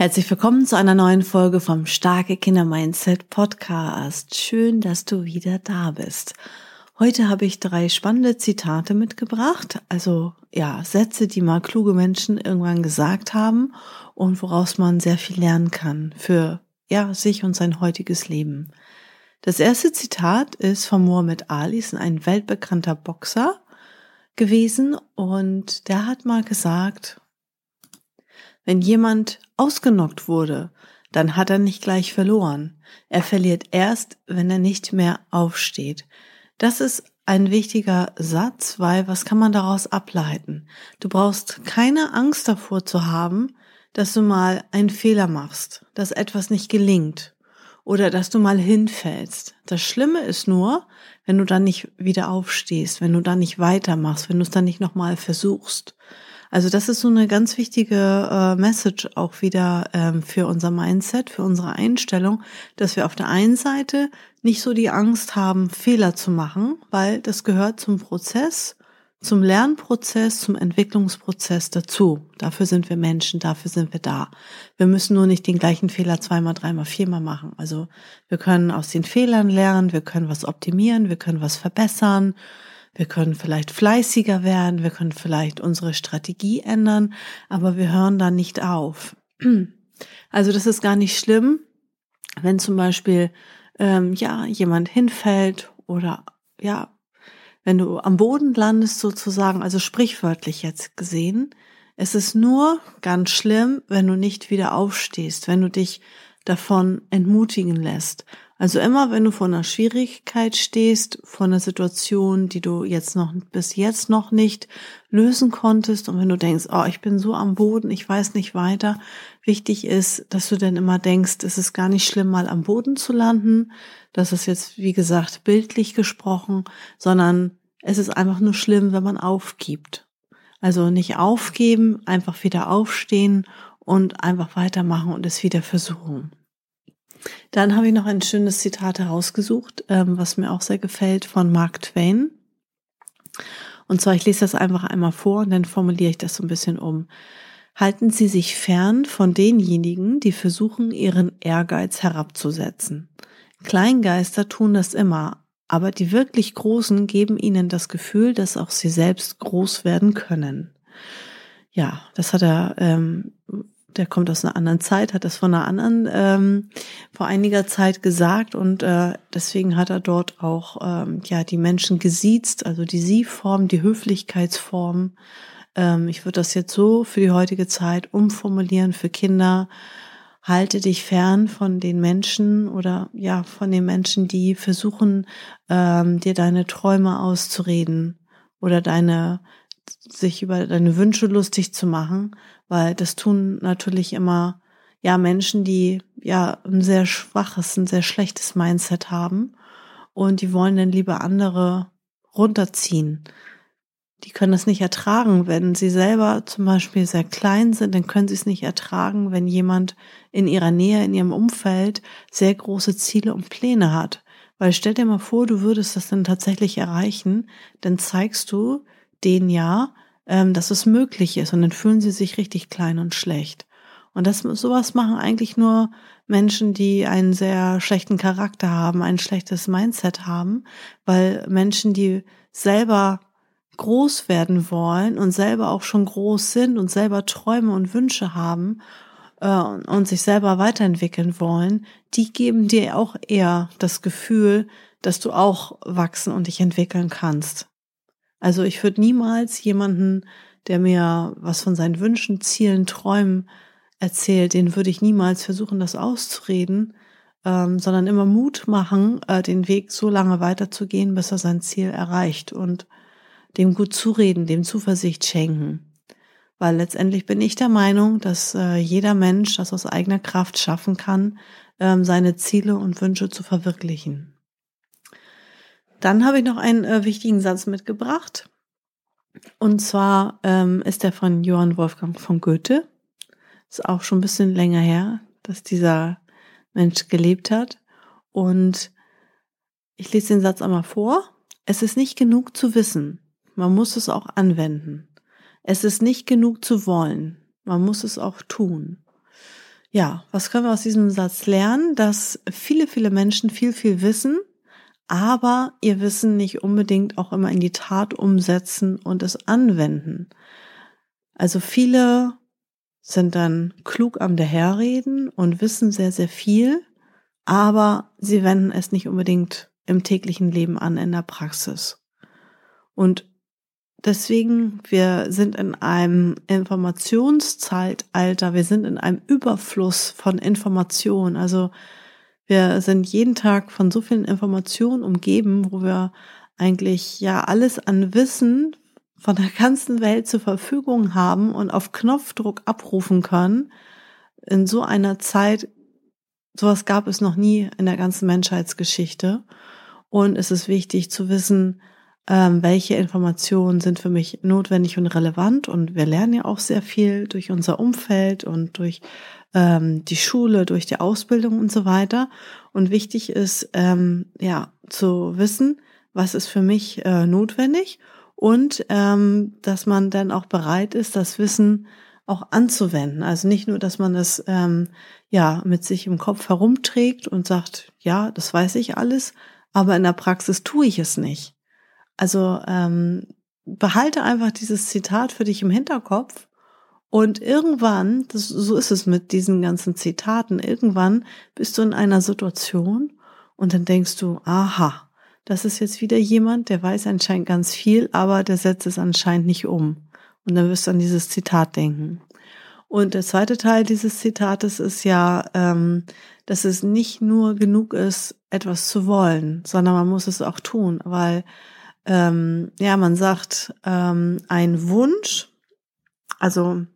Herzlich willkommen zu einer neuen Folge vom Starke Kinder Mindset Podcast. Schön, dass du wieder da bist. Heute habe ich drei spannende Zitate mitgebracht, also ja, Sätze, die mal kluge Menschen irgendwann gesagt haben und woraus man sehr viel lernen kann für ja, sich und sein heutiges Leben. Das erste Zitat ist von Muhammad Ali, ist ein weltbekannter Boxer gewesen und der hat mal gesagt, wenn jemand ausgenockt wurde, dann hat er nicht gleich verloren. Er verliert erst, wenn er nicht mehr aufsteht. Das ist ein wichtiger Satz, weil was kann man daraus ableiten? Du brauchst keine Angst davor zu haben, dass du mal einen Fehler machst, dass etwas nicht gelingt oder dass du mal hinfällst. Das Schlimme ist nur, wenn du dann nicht wieder aufstehst, wenn du dann nicht weitermachst, wenn du es dann nicht nochmal versuchst. Also das ist so eine ganz wichtige äh, Message auch wieder ähm, für unser Mindset, für unsere Einstellung, dass wir auf der einen Seite nicht so die Angst haben, Fehler zu machen, weil das gehört zum Prozess, zum Lernprozess, zum Entwicklungsprozess dazu. Dafür sind wir Menschen, dafür sind wir da. Wir müssen nur nicht den gleichen Fehler zweimal, dreimal, viermal machen. Also wir können aus den Fehlern lernen, wir können was optimieren, wir können was verbessern wir können vielleicht fleißiger werden, wir können vielleicht unsere Strategie ändern, aber wir hören da nicht auf. Also das ist gar nicht schlimm, wenn zum Beispiel ähm, ja jemand hinfällt oder ja, wenn du am Boden landest sozusagen, also sprichwörtlich jetzt gesehen, es ist nur ganz schlimm, wenn du nicht wieder aufstehst, wenn du dich davon entmutigen lässt. Also immer, wenn du vor einer Schwierigkeit stehst, vor einer Situation, die du jetzt noch bis jetzt noch nicht lösen konntest und wenn du denkst, oh, ich bin so am Boden, ich weiß nicht weiter, wichtig ist, dass du dann immer denkst, es ist gar nicht schlimm, mal am Boden zu landen. Das ist jetzt, wie gesagt, bildlich gesprochen, sondern es ist einfach nur schlimm, wenn man aufgibt. Also nicht aufgeben, einfach wieder aufstehen und einfach weitermachen und es wieder versuchen. Dann habe ich noch ein schönes Zitat herausgesucht, ähm, was mir auch sehr gefällt, von Mark Twain. Und zwar, ich lese das einfach einmal vor und dann formuliere ich das so ein bisschen um. Halten Sie sich fern von denjenigen, die versuchen, ihren Ehrgeiz herabzusetzen. Kleingeister tun das immer, aber die wirklich Großen geben ihnen das Gefühl, dass auch sie selbst groß werden können. Ja, das hat er ähm, der kommt aus einer anderen Zeit, hat das von einer anderen ähm, vor einiger Zeit gesagt und äh, deswegen hat er dort auch ähm, ja die Menschen gesiezt, also die Sie-Form, die Höflichkeitsform. Ähm, ich würde das jetzt so für die heutige Zeit umformulieren für Kinder. Halte dich fern von den Menschen oder ja von den Menschen, die versuchen, ähm, dir deine Träume auszureden oder deine sich über deine Wünsche lustig zu machen, weil das tun natürlich immer ja Menschen, die ja ein sehr schwaches, ein sehr schlechtes Mindset haben und die wollen dann lieber andere runterziehen. Die können das nicht ertragen, wenn sie selber zum Beispiel sehr klein sind, dann können sie es nicht ertragen, wenn jemand in ihrer Nähe, in ihrem Umfeld sehr große Ziele und Pläne hat. Weil stell dir mal vor, du würdest das dann tatsächlich erreichen, dann zeigst du denen ja, ähm, dass es möglich ist und dann fühlen sie sich richtig klein und schlecht. Und das sowas machen eigentlich nur Menschen, die einen sehr schlechten Charakter haben, ein schlechtes Mindset haben, weil Menschen, die selber groß werden wollen und selber auch schon groß sind und selber Träume und Wünsche haben äh, und sich selber weiterentwickeln wollen, die geben dir auch eher das Gefühl, dass du auch wachsen und dich entwickeln kannst. Also ich würde niemals jemanden, der mir was von seinen Wünschen, Zielen, Träumen erzählt, den würde ich niemals versuchen, das auszureden, ähm, sondern immer Mut machen, äh, den Weg so lange weiterzugehen, bis er sein Ziel erreicht und dem gut zureden, dem Zuversicht schenken. Weil letztendlich bin ich der Meinung, dass äh, jeder Mensch das aus eigener Kraft schaffen kann, ähm, seine Ziele und Wünsche zu verwirklichen. Dann habe ich noch einen äh, wichtigen Satz mitgebracht. Und zwar ähm, ist der von Johann Wolfgang von Goethe. Ist auch schon ein bisschen länger her, dass dieser Mensch gelebt hat. Und ich lese den Satz einmal vor. Es ist nicht genug zu wissen. Man muss es auch anwenden. Es ist nicht genug zu wollen. Man muss es auch tun. Ja, was können wir aus diesem Satz lernen? Dass viele, viele Menschen viel, viel wissen, aber ihr Wissen nicht unbedingt auch immer in die Tat umsetzen und es anwenden. Also viele sind dann klug am Daherreden und wissen sehr, sehr viel, aber sie wenden es nicht unbedingt im täglichen Leben an, in der Praxis. Und deswegen, wir sind in einem Informationszeitalter, wir sind in einem Überfluss von Informationen. Also wir sind jeden Tag von so vielen Informationen umgeben, wo wir eigentlich ja alles an Wissen von der ganzen Welt zur Verfügung haben und auf Knopfdruck abrufen können. In so einer Zeit, sowas gab es noch nie in der ganzen Menschheitsgeschichte. Und es ist wichtig zu wissen, ähm, welche Informationen sind für mich notwendig und relevant. Und wir lernen ja auch sehr viel durch unser Umfeld und durch ähm, die Schule, durch die Ausbildung und so weiter. Und wichtig ist, ähm, ja, zu wissen, was ist für mich äh, notwendig und ähm, dass man dann auch bereit ist, das Wissen auch anzuwenden. Also nicht nur, dass man es ähm, ja mit sich im Kopf herumträgt und sagt, ja, das weiß ich alles, aber in der Praxis tue ich es nicht. Also ähm, behalte einfach dieses Zitat für dich im Hinterkopf und irgendwann, das, so ist es mit diesen ganzen Zitaten, irgendwann bist du in einer Situation und dann denkst du, aha, das ist jetzt wieder jemand, der weiß anscheinend ganz viel, aber der setzt es anscheinend nicht um. Und dann wirst du an dieses Zitat denken. Und der zweite Teil dieses Zitates ist ja, ähm, dass es nicht nur genug ist, etwas zu wollen, sondern man muss es auch tun, weil ähm, ja, man sagt, ähm, ein Wunsch, also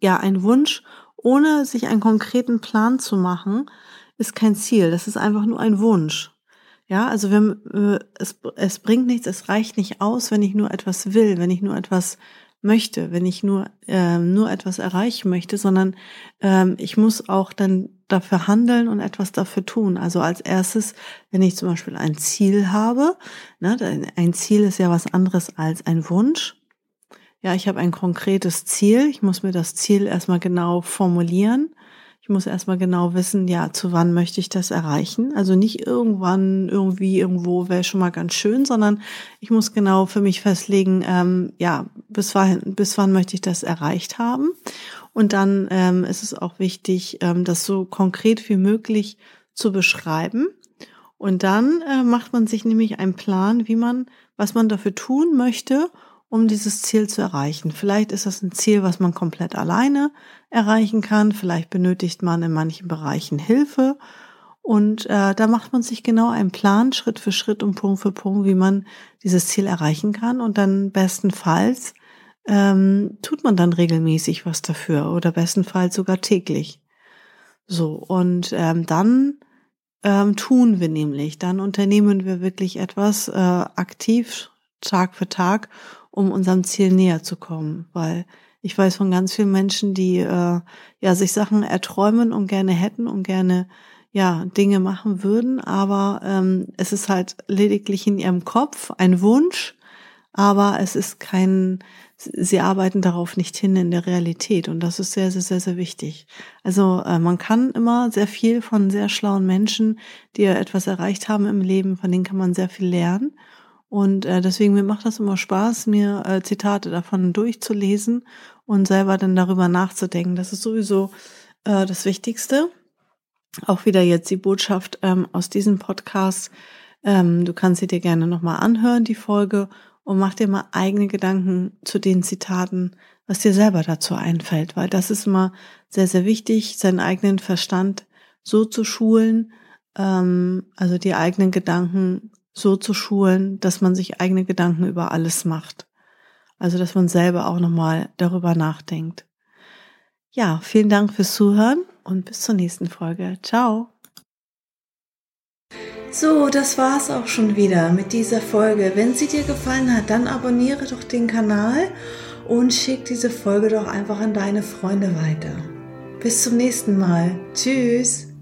ja, ein Wunsch, ohne sich einen konkreten Plan zu machen, ist kein Ziel. Das ist einfach nur ein Wunsch. Ja, also wenn, äh, es, es bringt nichts, es reicht nicht aus, wenn ich nur etwas will, wenn ich nur etwas möchte, wenn ich nur äh, nur etwas erreichen möchte, sondern ähm, ich muss auch dann dafür handeln und etwas dafür tun. Also als erstes, wenn ich zum Beispiel ein Ziel habe, ne, ein Ziel ist ja was anderes als ein Wunsch ja, ich habe ein konkretes Ziel. Ich muss mir das Ziel erstmal genau formulieren. Ich muss erstmal genau wissen, ja, zu wann möchte ich das erreichen. Also nicht irgendwann, irgendwie, irgendwo wäre schon mal ganz schön, sondern ich muss genau für mich festlegen, ähm, ja, bis wann, bis wann möchte ich das erreicht haben. Und dann ähm, ist es auch wichtig, ähm, das so konkret wie möglich zu beschreiben. Und dann äh, macht man sich nämlich einen Plan, wie man, was man dafür tun möchte, um dieses Ziel zu erreichen. Vielleicht ist das ein Ziel, was man komplett alleine erreichen kann. Vielleicht benötigt man in manchen Bereichen Hilfe. Und äh, da macht man sich genau einen Plan, Schritt für Schritt und Punkt für Punkt, wie man dieses Ziel erreichen kann. Und dann bestenfalls ähm, tut man dann regelmäßig was dafür oder bestenfalls sogar täglich. So, und ähm, dann ähm, tun wir nämlich, dann unternehmen wir wirklich etwas äh, aktiv Tag für Tag um unserem Ziel näher zu kommen, weil ich weiß von ganz vielen Menschen, die äh, ja sich Sachen erträumen und gerne hätten und gerne ja Dinge machen würden, aber ähm, es ist halt lediglich in ihrem Kopf ein Wunsch, aber es ist kein, sie arbeiten darauf nicht hin in der Realität. Und das ist sehr, sehr, sehr, sehr wichtig. Also äh, man kann immer sehr viel von sehr schlauen Menschen, die etwas erreicht haben im Leben, von denen kann man sehr viel lernen und äh, deswegen mir macht das immer Spaß, mir äh, Zitate davon durchzulesen und selber dann darüber nachzudenken. Das ist sowieso äh, das Wichtigste. Auch wieder jetzt die Botschaft ähm, aus diesem Podcast. Ähm, du kannst sie dir gerne nochmal anhören, die Folge, und mach dir mal eigene Gedanken zu den Zitaten, was dir selber dazu einfällt, weil das ist immer sehr, sehr wichtig, seinen eigenen Verstand so zu schulen, ähm, also die eigenen Gedanken so zu schulen, dass man sich eigene Gedanken über alles macht. Also, dass man selber auch nochmal darüber nachdenkt. Ja, vielen Dank fürs Zuhören und bis zur nächsten Folge. Ciao. So, das war's auch schon wieder mit dieser Folge. Wenn sie dir gefallen hat, dann abonniere doch den Kanal und schick diese Folge doch einfach an deine Freunde weiter. Bis zum nächsten Mal. Tschüss.